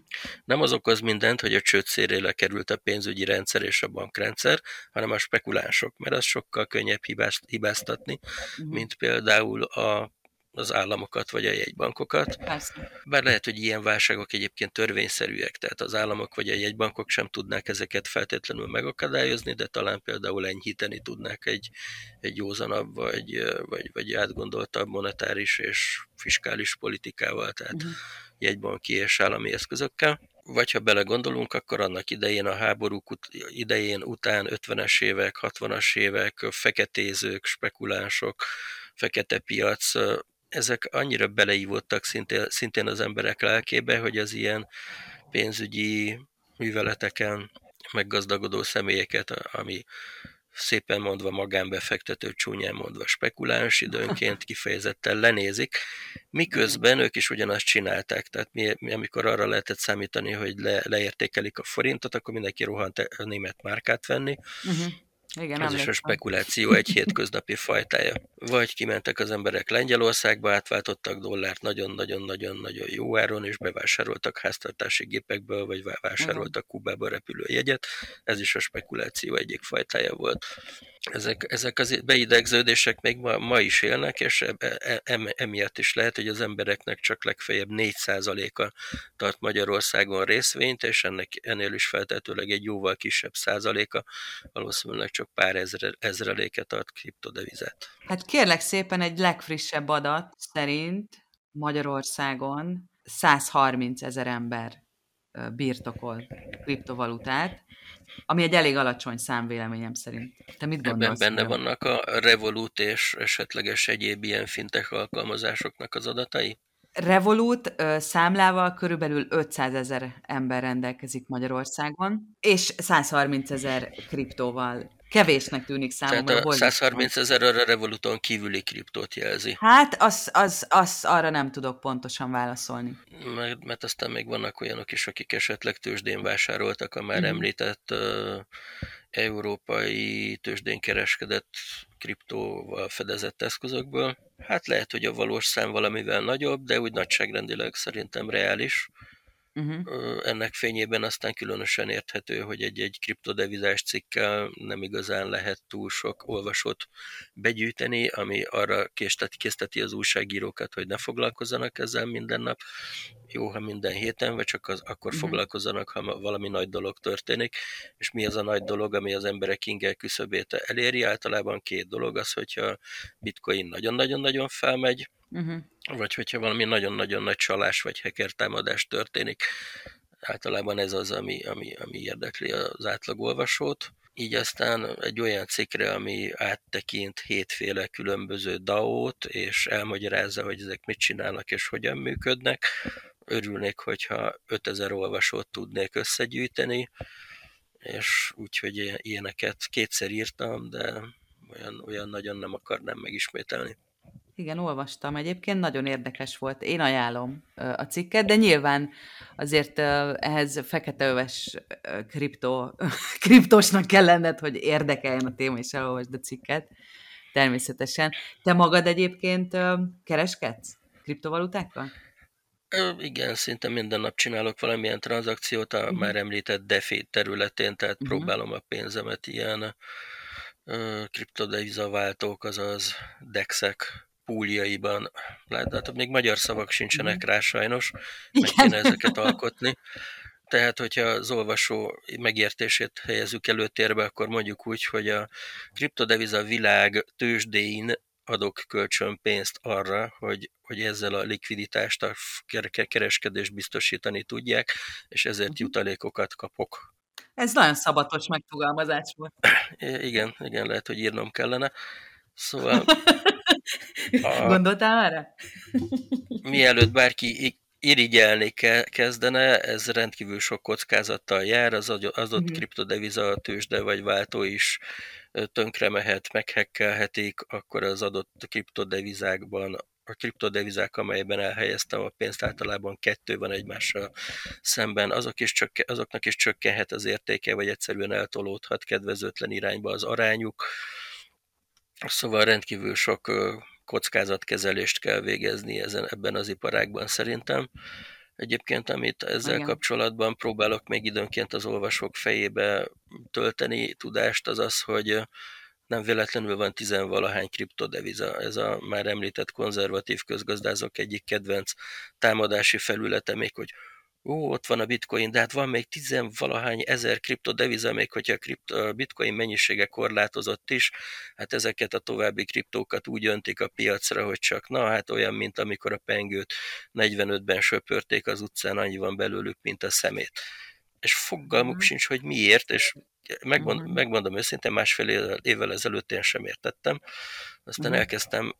Nem az okoz mindent, hogy a csőd szérére került a pénzügyi rendszer és a bankrendszer, hanem a spekulánsok, mert az sokkal könnyebb hibást, hibáztatni, uh-huh. mint például a az államokat vagy a jegybankokat. Persze. Bár lehet, hogy ilyen válságok egyébként törvényszerűek, tehát az államok vagy a jegybankok sem tudnák ezeket feltétlenül megakadályozni, de talán például enyhíteni tudnák egy, egy józanabb vagy, vagy, vagy átgondoltabb monetáris és fiskális politikával, tehát uh-huh. jegybanki és állami eszközökkel. Vagy ha belegondolunk, akkor annak idején a háborúk idején, után 50-es évek, 60-as évek, feketézők, spekulánsok, fekete piac ezek annyira beleívottak szintén, szintén az emberek lelkébe, hogy az ilyen pénzügyi műveleteken meggazdagodó személyeket, ami szépen mondva magánbefektető, csúnyán mondva spekuláns időnként kifejezetten lenézik, miközben ők is ugyanazt csinálták. Tehát mi, mi amikor arra lehetett számítani, hogy le, leértékelik a forintot, akkor mindenki rohant a német márkát venni, uh-huh. Igen, Ez is a spekuláció egy hétköznapi fajtája. Vagy kimentek az emberek Lengyelországba, átváltottak dollárt nagyon-nagyon-nagyon-nagyon jó áron, és bevásároltak háztartási gépekből, vagy vásároltak Kubába repülőjegyet. Ez is a spekuláció egyik fajtája volt. Ezek, ezek az beidegződések még ma, ma is élnek, és e, e, emiatt is lehet, hogy az embereknek csak legfeljebb 4%-a tart Magyarországon részvényt, és ennek ennél is feltetőleg egy jóval kisebb százaléka valószínűleg csak pár ezre, ezreléket tart kriptodevizet. Hát kérlek szépen egy legfrissebb adat szerint Magyarországon 130 ezer ember birtokol kriptovalutát, ami egy elég alacsony szám véleményem szerint. Te mit gondolsz? Ebben benne vannak a Revolut és esetleges egyéb ilyen fintech alkalmazásoknak az adatai? Revolut számlával körülbelül 500 ezer ember rendelkezik Magyarországon, és 130 ezer kriptóval. Kevésnek tűnik számomra. Tehát a 130 ezer a Revoluton kívüli kriptót jelzi. Hát, az, az, az arra nem tudok pontosan válaszolni. Mert, mert aztán még vannak olyanok is, akik esetleg tőzsdén vásároltak a már mm. említett uh, európai tőzsdén kereskedett kriptóval fedezett eszközökből. Hát lehet, hogy a valós szám valamivel nagyobb, de úgy nagyságrendileg szerintem reális. Uh-huh. Ennek fényében aztán különösen érthető, hogy egy-egy kriptodevizás cikkel nem igazán lehet túl sok olvasót begyűjteni, ami arra készteti, készteti az újságírókat, hogy ne foglalkozzanak ezzel minden nap. Jó, ha minden héten, vagy csak az, akkor uh-huh. foglalkozzanak, ha valami nagy dolog történik. És mi az a nagy dolog, ami az emberek ingel küszöbét eléri? Általában két dolog az, hogyha bitcoin nagyon-nagyon-nagyon felmegy, uh-huh. vagy hogyha valami nagyon-nagyon nagy csalás vagy hacker támadás történik. Általában ez az, ami, ami, ami érdekli az átlagolvasót. Így aztán egy olyan cikkre, ami áttekint hétféle különböző DAO-t, és elmagyarázza, hogy ezek mit csinálnak és hogyan működnek. Örülnék, hogyha 5000 olvasót tudnék összegyűjteni, és úgyhogy ilyeneket kétszer írtam, de olyan, olyan nagyon nem akarnám megismételni. Igen, olvastam. Egyébként nagyon érdekes volt. Én ajánlom a cikket, de nyilván azért ehhez feketeöves kriptó, kriptósnak kell lenned, hogy érdekeljen a téma, és elolvasd a cikket. Természetesen. Te magad egyébként kereskedsz kriptovalutákkal? Igen, szinte minden nap csinálok valamilyen tranzakciót a uh-huh. már említett DeFi területén, tehát uh-huh. próbálom a pénzemet ilyen kriptodevizaváltók, azaz dexek púljaiban. Látod, még magyar szavak sincsenek rá sajnos, meg kéne ezeket alkotni. Tehát, hogyha az olvasó megértését helyezzük előtérbe, akkor mondjuk úgy, hogy a kriptodeviza világ tőzsdéin adok kölcsön pénzt arra, hogy, hogy ezzel a likviditást, a kereskedés biztosítani tudják, és ezért uh-huh. jutalékokat kapok. Ez nagyon szabatos megfogalmazás volt. Igen, igen, lehet, hogy írnom kellene. Szóval a, Gondoltál erre? mielőtt bárki irigyelni kezdene, ez rendkívül sok kockázattal jár, az adott uh-huh. kriptodeviza tőzsde vagy váltó is tönkre mehet, meghekkelhetik, akkor az adott kriptodevizákban a kriptodevizák, amelyben elhelyeztem a pénzt, általában kettő van egymással szemben, azok is csökke, azoknak is csökkenhet az értéke, vagy egyszerűen eltolódhat kedvezőtlen irányba az arányuk. Szóval rendkívül sok kockázatkezelést kell végezni ezen, ebben az iparágban szerintem. Egyébként, amit ezzel Igen. kapcsolatban próbálok még időnként az olvasók fejébe tölteni tudást, az az, hogy nem véletlenül van tizenvalahány kriptodeviza. Ez a már említett konzervatív közgazdázok egyik kedvenc támadási felülete, még hogy ó, ott van a bitcoin, de hát van még tizenvalahány ezer kriptodeviza, még hogyha a bitcoin mennyisége korlátozott is, hát ezeket a további kriptókat úgy öntik a piacra, hogy csak na, hát olyan, mint amikor a pengőt 45-ben söpörték az utcán, annyi van belőlük, mint a szemét. És fogalmuk uh-huh. sincs, hogy miért, és megmond, uh-huh. megmondom őszintén, másfél évvel ezelőtt én sem értettem, aztán uh-huh. elkezdtem,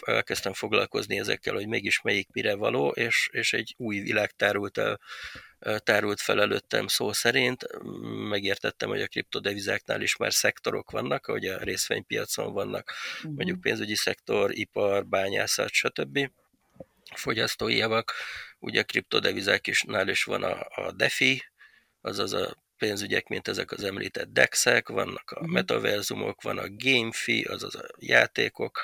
elkezdtem foglalkozni ezekkel, hogy mégis melyik mire való, és, és egy új világ tárult el tárult fel előttem szó szerint. Megértettem, hogy a kriptodevizáknál is már szektorok vannak, hogy a részvénypiacon vannak, uh-huh. mondjuk pénzügyi szektor, ipar, bányászat, stb. fogyasztói javak. Ugye a kriptodevizák is van a, a DeFi, azaz a pénzügyek, mint ezek az említett dexek, vannak a uh-huh. metaverzumok, van a GameFi, azaz a játékok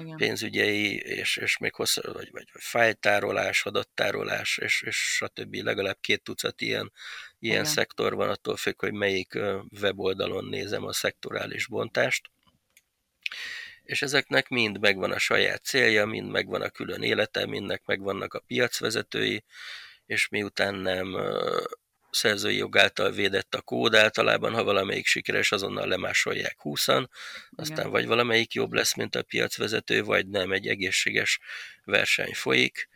Igen. pénzügyei, és, és még hosszú, vagy, vagy fájtárolás, adattárolás, és, és stb. Legalább két tucat ilyen, ilyen szektor van, attól függ, hogy melyik weboldalon nézem a szektorális bontást. És ezeknek mind megvan a saját célja, mind megvan a külön élete, mindnek megvannak a piacvezetői, és miután nem szerzői jog által védett a kód általában, ha valamelyik sikeres, azonnal lemásolják 20 aztán Igen. vagy valamelyik jobb lesz, mint a piacvezető, vagy nem, egy egészséges verseny folyik.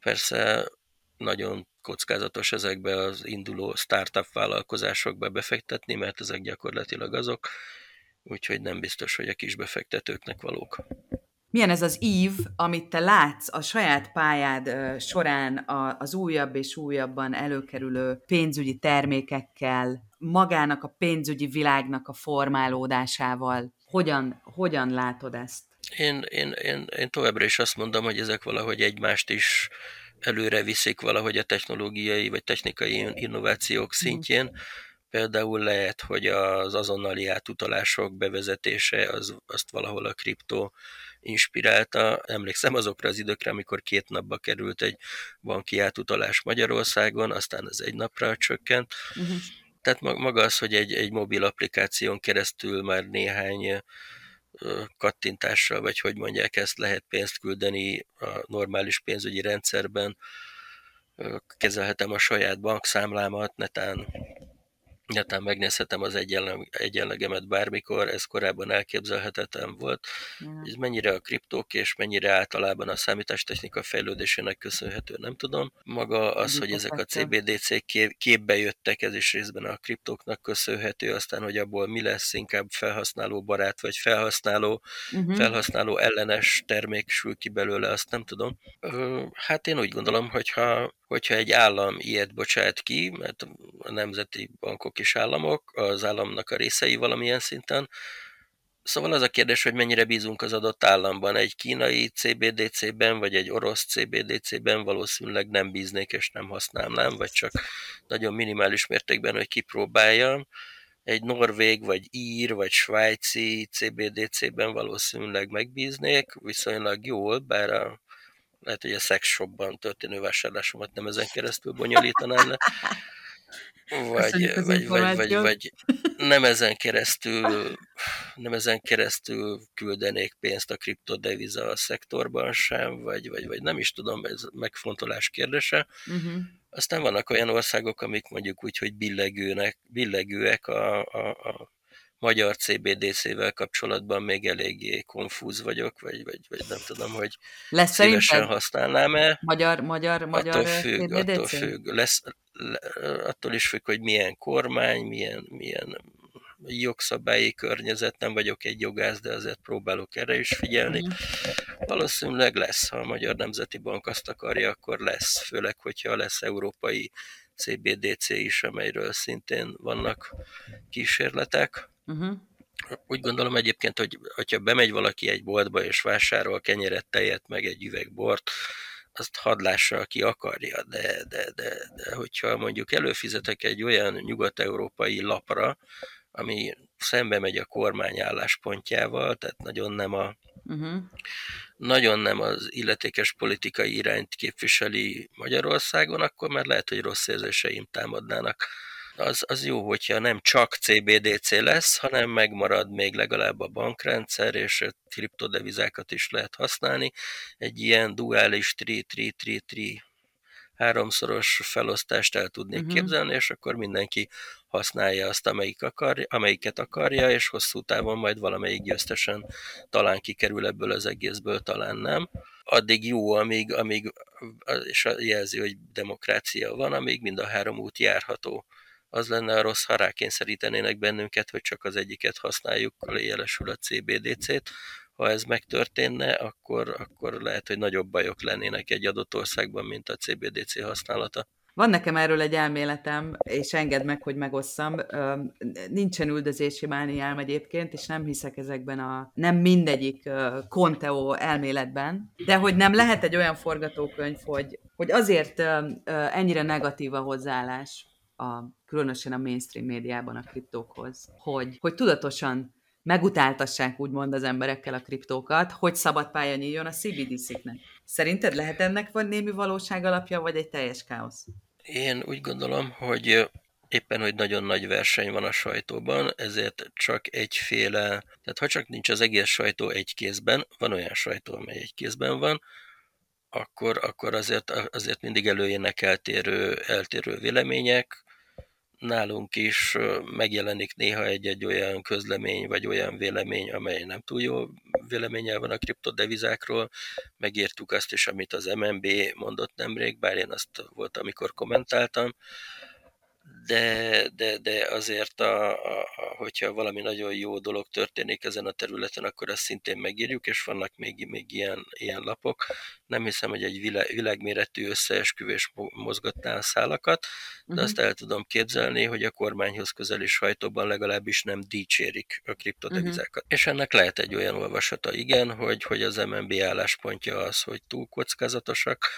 Persze nagyon kockázatos ezekbe az induló startup vállalkozásokba befektetni, mert ezek gyakorlatilag azok, úgyhogy nem biztos, hogy a kis befektetőknek valók milyen ez az ív, amit te látsz a saját pályád során az újabb és újabban előkerülő pénzügyi termékekkel, magának a pénzügyi világnak a formálódásával. Hogyan, hogyan látod ezt? Én, én, én, én továbbra is azt mondom, hogy ezek valahogy egymást is előre viszik valahogy a technológiai vagy technikai innovációk mhm. szintjén. Például lehet, hogy az azonnali átutalások bevezetése az, azt valahol a kriptó inspirálta. Emlékszem azokra az időkre, amikor két napba került egy banki átutalás Magyarországon, aztán ez egy napra csökkent. Uh-huh. Tehát maga az, hogy egy, egy mobil applikáción keresztül már néhány kattintással, vagy hogy mondják ezt, lehet pénzt küldeni a normális pénzügyi rendszerben, kezelhetem a saját bankszámlámat, netán Nyilván megnézhetem az egyenlegemet bármikor, ez korábban elképzelhetetlen volt. Ja. Ez mennyire a kriptók és mennyire általában a számítástechnika fejlődésének köszönhető, nem tudom. Maga az, hogy ezek a CBDC képbe jöttek, ez is részben a kriptóknak köszönhető, aztán, hogy abból mi lesz, inkább felhasználó barát, vagy felhasználó, uh-huh. felhasználó ellenes termék sül ki belőle, azt nem tudom. Hát én úgy gondolom, hogyha hogyha egy állam ilyet bocsát ki, mert a nemzeti bankok is államok, az államnak a részei valamilyen szinten, Szóval az a kérdés, hogy mennyire bízunk az adott államban. Egy kínai CBDC-ben, vagy egy orosz CBDC-ben valószínűleg nem bíznék és nem használnám, vagy csak nagyon minimális mértékben, hogy kipróbáljam. Egy norvég, vagy ír, vagy svájci CBDC-ben valószínűleg megbíznék, viszonylag jól, bár a lehet, hogy a sex shopban történő vásárlásomat nem ezen keresztül bonyolítanám le. Vagy, vagy, vagy, vagy, vagy nem ezen keresztül nem ezen keresztül küldenék pénzt a kriptodeviza szektorban sem, vagy, vagy, vagy nem is tudom, ez megfontolás kérdése. Uh-huh. Aztán vannak olyan országok, amik mondjuk úgy, hogy billegőnek, billegőek a, a, a magyar CBDC-vel kapcsolatban még eléggé konfúz vagyok, vagy, vagy, vagy nem tudom, hogy Lesz szívesen használnám-e. Magyar, magyar, magyar attól függ, CBDC? attól függ. Lesz, attól is függ, hogy milyen kormány, milyen, milyen jogszabályi környezet, nem vagyok egy jogász, de azért próbálok erre is figyelni. Mm. Valószínűleg lesz, ha a Magyar Nemzeti Bank azt akarja, akkor lesz, főleg, hogyha lesz európai CBDC is, amelyről szintén vannak kísérletek. Uh-huh. Úgy gondolom egyébként, hogy ha bemegy valaki egy boltba és vásárol kenyeret, tejet, meg egy üveg bort, azt hadd lássa, aki akarja, de, de, de, de hogyha mondjuk előfizetek egy olyan nyugat-európai lapra, ami szembe megy a kormány álláspontjával, tehát nagyon nem a uh-huh. nagyon nem az illetékes politikai irányt képviseli Magyarországon, akkor már lehet, hogy rossz érzéseim támadnának az, az jó, hogyha nem csak CBDC lesz, hanem megmarad még legalább a bankrendszer, és kriptodevizákat is lehet használni. Egy ilyen duális tri tri tri tri háromszoros felosztást el tudnék uh-huh. képzelni, és akkor mindenki használja azt, amelyik akar, amelyiket akarja, és hosszú távon majd valamelyik győztesen talán kikerül ebből az egészből, talán nem. Addig jó, amíg, amíg és jelzi, hogy demokrácia van, amíg mind a három út járható az lenne a rossz, ha rákényszerítenének bennünket, hogy csak az egyiket használjuk, jelesül a CBDC-t. Ha ez megtörténne, akkor, akkor lehet, hogy nagyobb bajok lennének egy adott országban, mint a CBDC használata. Van nekem erről egy elméletem, és engedd meg, hogy megosszam. Nincsen üldözési mániám egyébként, és nem hiszek ezekben a, nem mindegyik Conteo elméletben, de hogy nem lehet egy olyan forgatókönyv, hogy, hogy azért ennyire negatív a hozzáállás a, különösen a mainstream médiában a kriptókhoz, hogy, hogy tudatosan megutáltassák úgymond az emberekkel a kriptókat, hogy szabad pálya nyíljon a CBDC-knek. Szerinted lehet ennek van némi valóság alapja, vagy egy teljes káosz? Én úgy gondolom, hogy éppen, hogy nagyon nagy verseny van a sajtóban, ezért csak egyféle, tehát ha csak nincs az egész sajtó egy kézben, van olyan sajtó, amely egy kézben van, akkor, akkor azért, azért mindig előjönnek eltérő, eltérő vélemények, nálunk is megjelenik néha egy-egy olyan közlemény, vagy olyan vélemény, amely nem túl jó véleménye van a kriptodevizákról. Megértük azt is, amit az MNB mondott nemrég, bár én azt volt, amikor kommentáltam, de, de, de azért, a, a, a, hogyha valami nagyon jó dolog történik ezen a területen, akkor azt szintén megírjuk, és vannak még, még ilyen, ilyen lapok. Nem hiszem, hogy egy világ, világméretű összeesküvés mozgatná a szálakat, de uh-huh. azt el tudom képzelni, hogy a kormányhoz közeli sajtóban legalábbis nem dicsérik a kriptodevizákat. Uh-huh. És ennek lehet egy olyan olvasata, igen, hogy, hogy az MNB álláspontja az, hogy túl kockázatosak,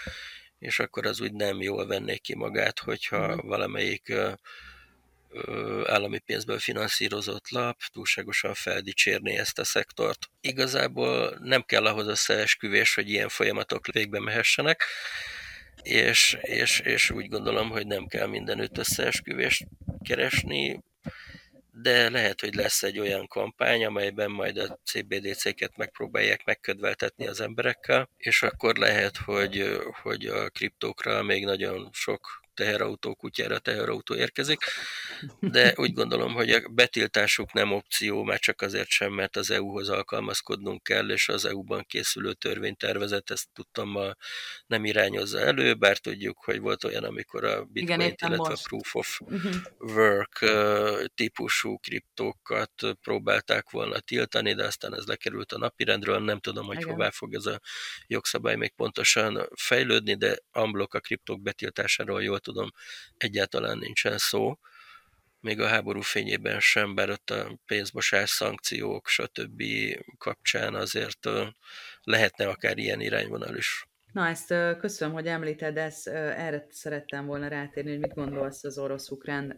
és akkor az úgy nem jól vennék ki magát, hogyha mm. valamelyik ö, ö, állami pénzből finanszírozott lap túlságosan feldicsérné ezt a szektort. Igazából nem kell ahhoz összeesküvés, hogy ilyen folyamatok végbe mehessenek, és, és, és úgy gondolom, hogy nem kell mindenütt összeesküvést keresni, de lehet, hogy lesz egy olyan kampány, amelyben majd a CBDC-ket megpróbálják megködveltetni az emberekkel, és akkor lehet, hogy, hogy a kriptókra még nagyon sok teherautó kutyára teherautó érkezik, de úgy gondolom, hogy a betiltásuk nem opció, már csak azért sem, mert az EU-hoz alkalmazkodnunk kell, és az EU-ban készülő törvénytervezet ezt tudtam ma nem irányozza elő, bár tudjuk, hogy volt olyan, amikor a bitcoin illetve most. a proof of uh-huh. work típusú kriptókat próbálták volna tiltani, de aztán ez lekerült a napirendről, nem tudom, hogy Igen. hová fog ez a jogszabály még pontosan fejlődni, de amblok a kriptók betiltásáról jól tudom, egyáltalán nincsen szó, még a háború fényében sem, bár ott a pénzmosás, szankciók, stb. kapcsán azért lehetne akár ilyen irányvonal is. Na, ezt köszönöm, hogy említed, ezt, erre szerettem volna rátérni, hogy mit gondolsz az orosz-ukrán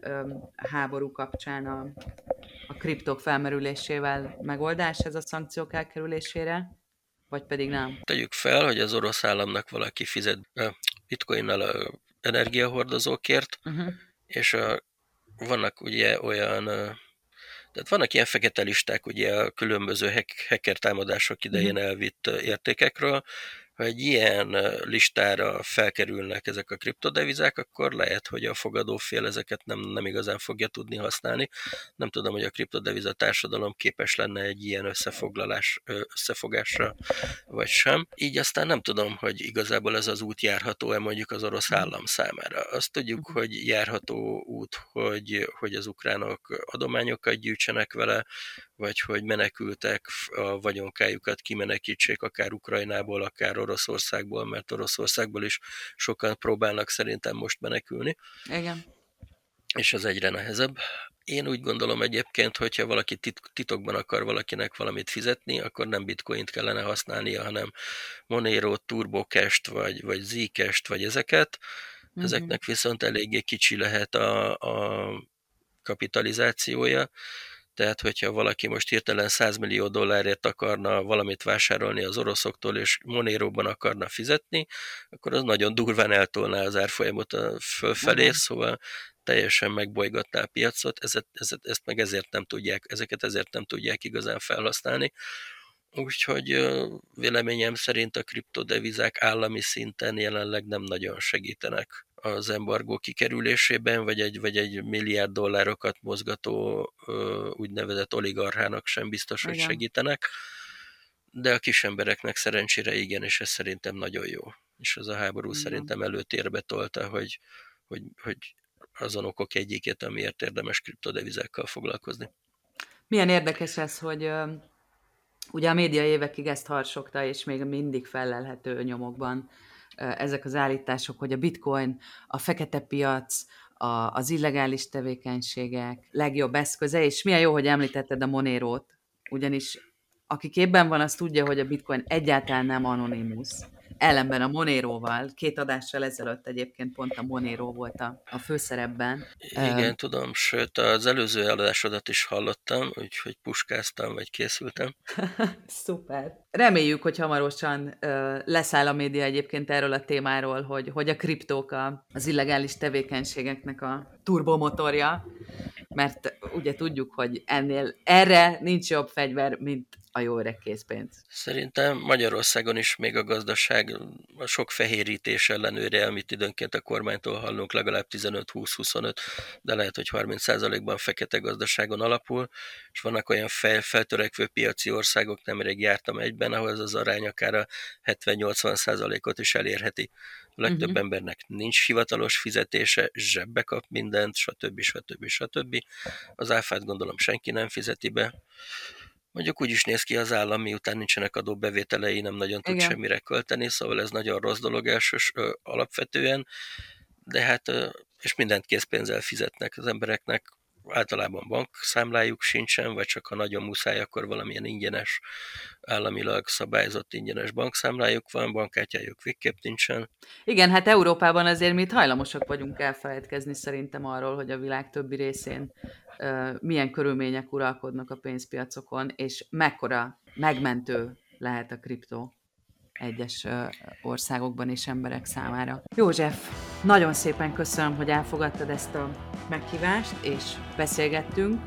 háború kapcsán a, a kriptok felmerülésével megoldás ez a szankciók elkerülésére, vagy pedig nem? Tegyük fel, hogy az orosz államnak valaki fizet bitcoinnal energiahordozókért, uh-huh. és a, vannak ugye olyan, tehát vannak ilyen fekete listák ugye a különböző hack, hacker támadások idején uh-huh. elvitt értékekről, ha egy ilyen listára felkerülnek ezek a kriptodevizák, akkor lehet, hogy a fogadófél ezeket nem, nem igazán fogja tudni használni. Nem tudom, hogy a kriptodeviza társadalom képes lenne egy ilyen összefoglalás, összefogásra, vagy sem. Így aztán nem tudom, hogy igazából ez az út járható-e mondjuk az orosz állam számára. Azt tudjuk, mhm. hogy járható út, hogy, hogy az ukránok adományokat gyűjtsenek vele, vagy hogy menekültek a vagyonkájukat kimenekítsék akár Ukrajnából, akár Oroszországból, mert Oroszországból is sokan próbálnak szerintem most menekülni. Igen. És ez egyre nehezebb. Én úgy gondolom egyébként, hogyha valaki titokban akar valakinek valamit fizetni, akkor nem bitcoint kellene használnia, hanem Monero, Turbocash-t, vagy, vagy Zcash-t, vagy ezeket. Mm-hmm. Ezeknek viszont eléggé kicsi lehet a, a kapitalizációja, tehát, hogyha valaki most hirtelen 100 millió dollárért akarna valamit vásárolni az oroszoktól, és Monéróban akarna fizetni, akkor az nagyon durván eltolná az árfolyamot a fölfelé, uh-huh. szóval teljesen megbolygatná a piacot, ezt, ezt, ezt meg ezért nem tudják, ezeket ezért nem tudják igazán felhasználni. Úgyhogy véleményem szerint a kriptodevizák állami szinten jelenleg nem nagyon segítenek az embargó kikerülésében, vagy egy, vagy egy milliárd dollárokat mozgató úgynevezett oligarchának sem biztos, hogy Igen. segítenek, de a kis embereknek szerencsére igen, és ez szerintem nagyon jó. És az a háború Igen. szerintem előtérbe tolta, hogy, hogy, hogy azon okok egyikét, amiért érdemes kriptodevizákkal foglalkozni. Milyen érdekes ez, hogy ugye a média évekig ezt harsogta, és még mindig felelhető nyomokban ezek az állítások, hogy a bitcoin, a fekete piac, a, az illegális tevékenységek legjobb eszköze, és milyen jó, hogy említetted a Monérót, ugyanis aki képben van, az tudja, hogy a bitcoin egyáltalán nem anonimus. Ellenben a Monéróval, két adással ezelőtt egyébként pont a Monero volt a, a főszerepben. Igen, uh, tudom, sőt az előző eladásodat is hallottam, úgyhogy puskáztam, vagy készültem. Szuper. Reméljük, hogy hamarosan uh, leszáll a média egyébként erről a témáról, hogy, hogy a kriptók a, az illegális tevékenységeknek a turbomotorja, mert ugye tudjuk, hogy ennél erre nincs jobb fegyver, mint a jó öreg készpénz. Szerintem Magyarországon is még a gazdaság a sok fehérítés ellenőre, amit időnként a kormánytól hallunk, legalább 15-20-25, de lehet, hogy 30%-ban fekete gazdaságon alapul, és vannak olyan fel, feltörekvő piaci országok, nemrég jártam egyben, ahol ez az arány akár a 70-80%-ot is elérheti. A legtöbb uh-huh. embernek nincs hivatalos fizetése, zsebbe kap mindent, stb. stb. stb. Az áfát gondolom senki nem fizeti be. Mondjuk úgy is néz ki az állam, miután nincsenek adóbevételei, nem nagyon tud Igen. semmire költeni, szóval ez nagyon rossz dolog elsős alapvetően, de hát, és mindent készpénzzel fizetnek az embereknek, általában bankszámlájuk sincsen, vagy csak ha nagyon muszáj, akkor valamilyen ingyenes, államilag szabályzott ingyenes bankszámlájuk van, bankkártyájuk végképp nincsen. Igen, hát Európában azért mi hajlamosak vagyunk elfelejtkezni szerintem arról, hogy a világ többi részén milyen körülmények uralkodnak a pénzpiacokon, és mekkora megmentő lehet a kriptó egyes országokban és emberek számára. József, nagyon szépen köszönöm, hogy elfogadtad ezt a meghívást, és beszélgettünk.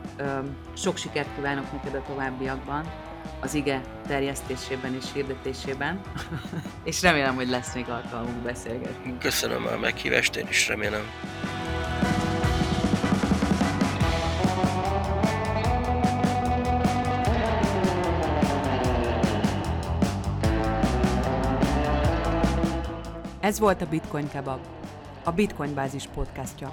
Sok sikert kívánok neked a továbbiakban, az ige terjesztésében és hirdetésében, és remélem, hogy lesz még alkalmunk beszélgetni. Köszönöm a meghívást, én is remélem. Ez volt a Bitcoin Kebab, a Bitcoin Bázis podcastja.